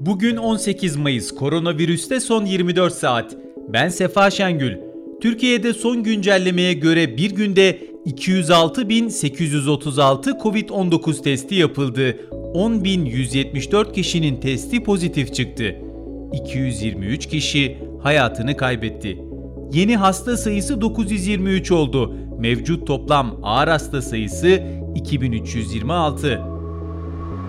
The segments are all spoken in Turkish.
Bugün 18 Mayıs, koronavirüste son 24 saat. Ben Sefa Şengül. Türkiye'de son güncellemeye göre bir günde 206.836 Covid-19 testi yapıldı. 10.174 kişinin testi pozitif çıktı. 223 kişi hayatını kaybetti. Yeni hasta sayısı 923 oldu. Mevcut toplam ağır hasta sayısı 2326.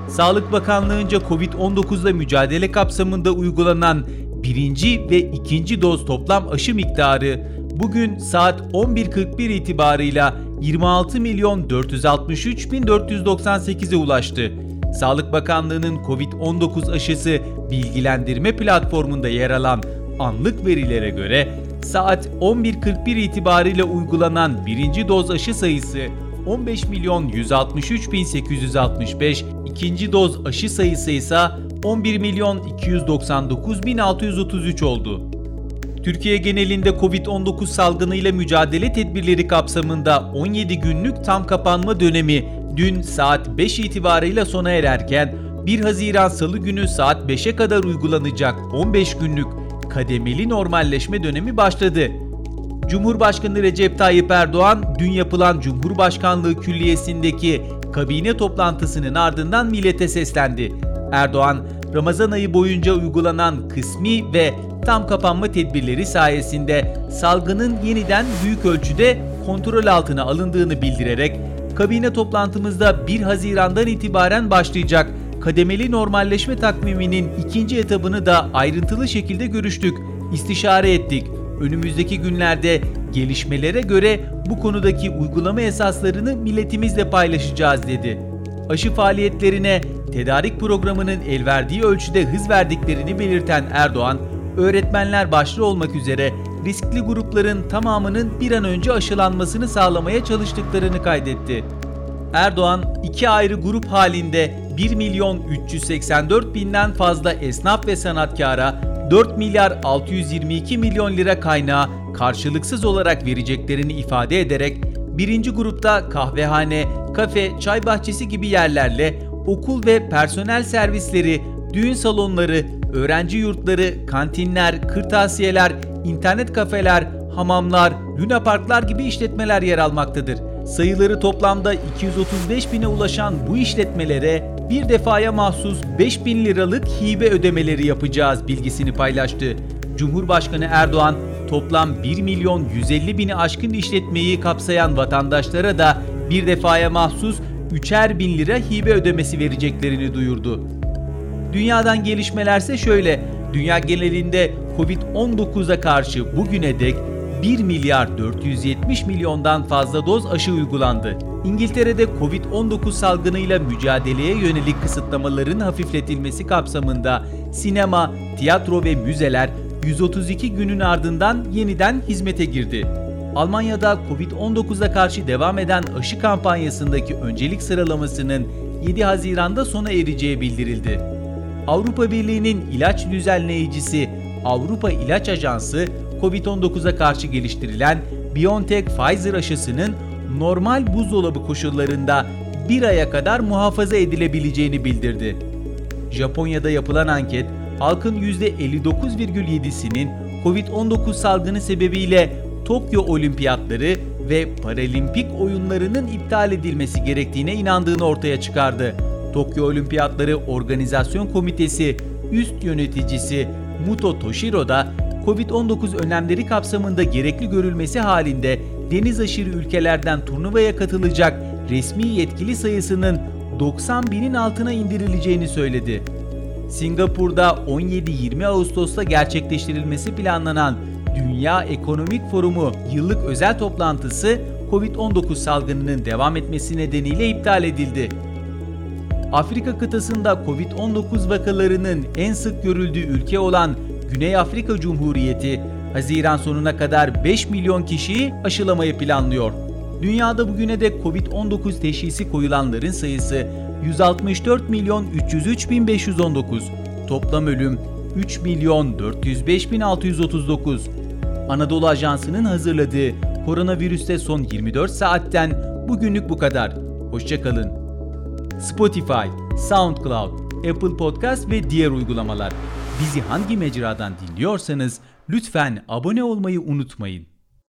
Sağlık Bakanlığı'nca Covid-19'la mücadele kapsamında uygulanan birinci ve ikinci doz toplam aşı miktarı bugün saat 11.41 itibarıyla 26 milyon 463 bin 498'e ulaştı. Sağlık Bakanlığı'nın Covid-19 aşısı bilgilendirme platformunda yer alan anlık verilere göre saat 11.41 itibariyle uygulanan birinci doz aşı sayısı 15 milyon 163 bin 865, ikinci doz aşı sayısı ise 11 milyon 299 bin 633 oldu. Türkiye genelinde Covid-19 salgınıyla mücadele tedbirleri kapsamında 17 günlük tam kapanma dönemi dün saat 5 itibarıyla sona ererken 1 Haziran Salı günü saat 5'e kadar uygulanacak 15 günlük kademeli normalleşme dönemi başladı. Cumhurbaşkanı Recep Tayyip Erdoğan dün yapılan Cumhurbaşkanlığı Külliyesi'ndeki kabine toplantısının ardından millete seslendi. Erdoğan, Ramazan ayı boyunca uygulanan kısmi ve tam kapanma tedbirleri sayesinde salgının yeniden büyük ölçüde kontrol altına alındığını bildirerek kabine toplantımızda 1 Haziran'dan itibaren başlayacak kademeli normalleşme takviminin ikinci etabını da ayrıntılı şekilde görüştük, istişare ettik önümüzdeki günlerde gelişmelere göre bu konudaki uygulama esaslarını milletimizle paylaşacağız dedi. Aşı faaliyetlerine tedarik programının el verdiği ölçüde hız verdiklerini belirten Erdoğan, öğretmenler başta olmak üzere riskli grupların tamamının bir an önce aşılanmasını sağlamaya çalıştıklarını kaydetti. Erdoğan iki ayrı grup halinde 1 milyon 384 binden fazla esnaf ve sanatkara 4 milyar 622 milyon lira kaynağı karşılıksız olarak vereceklerini ifade ederek birinci grupta kahvehane, kafe, çay bahçesi gibi yerlerle okul ve personel servisleri, düğün salonları, öğrenci yurtları, kantinler, kırtasiyeler, internet kafeler, hamamlar, lunaparklar gibi işletmeler yer almaktadır. Sayıları toplamda 235 bine ulaşan bu işletmelere bir defaya mahsus 5 bin liralık hibe ödemeleri yapacağız bilgisini paylaştı. Cumhurbaşkanı Erdoğan toplam 1 milyon 150 bini aşkın işletmeyi kapsayan vatandaşlara da bir defaya mahsus 3'er bin lira hibe ödemesi vereceklerini duyurdu. Dünyadan gelişmelerse şöyle, dünya genelinde Covid-19'a karşı bugüne dek 1 milyar 470 milyondan fazla doz aşı uygulandı. İngiltere'de Covid-19 salgınıyla mücadeleye yönelik kısıtlamaların hafifletilmesi kapsamında sinema, tiyatro ve müzeler 132 günün ardından yeniden hizmete girdi. Almanya'da Covid-19'a karşı devam eden aşı kampanyasındaki öncelik sıralamasının 7 Haziran'da sona ereceği bildirildi. Avrupa Birliği'nin ilaç düzenleyicisi Avrupa İlaç Ajansı Covid-19'a karşı geliştirilen BioNTech Pfizer aşısının normal buzdolabı koşullarında bir aya kadar muhafaza edilebileceğini bildirdi. Japonya'da yapılan anket, halkın %59,7'sinin Covid-19 salgını sebebiyle Tokyo Olimpiyatları ve Paralimpik oyunlarının iptal edilmesi gerektiğine inandığını ortaya çıkardı. Tokyo Olimpiyatları Organizasyon Komitesi üst yöneticisi Muto Toshiro da Covid-19 önlemleri kapsamında gerekli görülmesi halinde deniz aşırı ülkelerden turnuvaya katılacak resmi yetkili sayısının 90 binin altına indirileceğini söyledi. Singapur'da 17-20 Ağustos'ta gerçekleştirilmesi planlanan Dünya Ekonomik Forumu yıllık özel toplantısı Covid-19 salgınının devam etmesi nedeniyle iptal edildi. Afrika kıtasında Covid-19 vakalarının en sık görüldüğü ülke olan Güney Afrika Cumhuriyeti Haziran sonuna kadar 5 milyon kişiyi aşılamayı planlıyor. Dünyada bugüne dek Covid-19 teşhisi koyulanların sayısı 164 milyon 303 bin 519. Toplam ölüm 3 milyon 405 bin 639. Anadolu Ajansı'nın hazırladığı koronavirüste son 24 saatten bugünlük bu kadar. Hoşçakalın. Spotify, SoundCloud, Apple Podcast ve diğer uygulamalar. Bizi hangi mecradan dinliyorsanız lütfen abone olmayı unutmayın.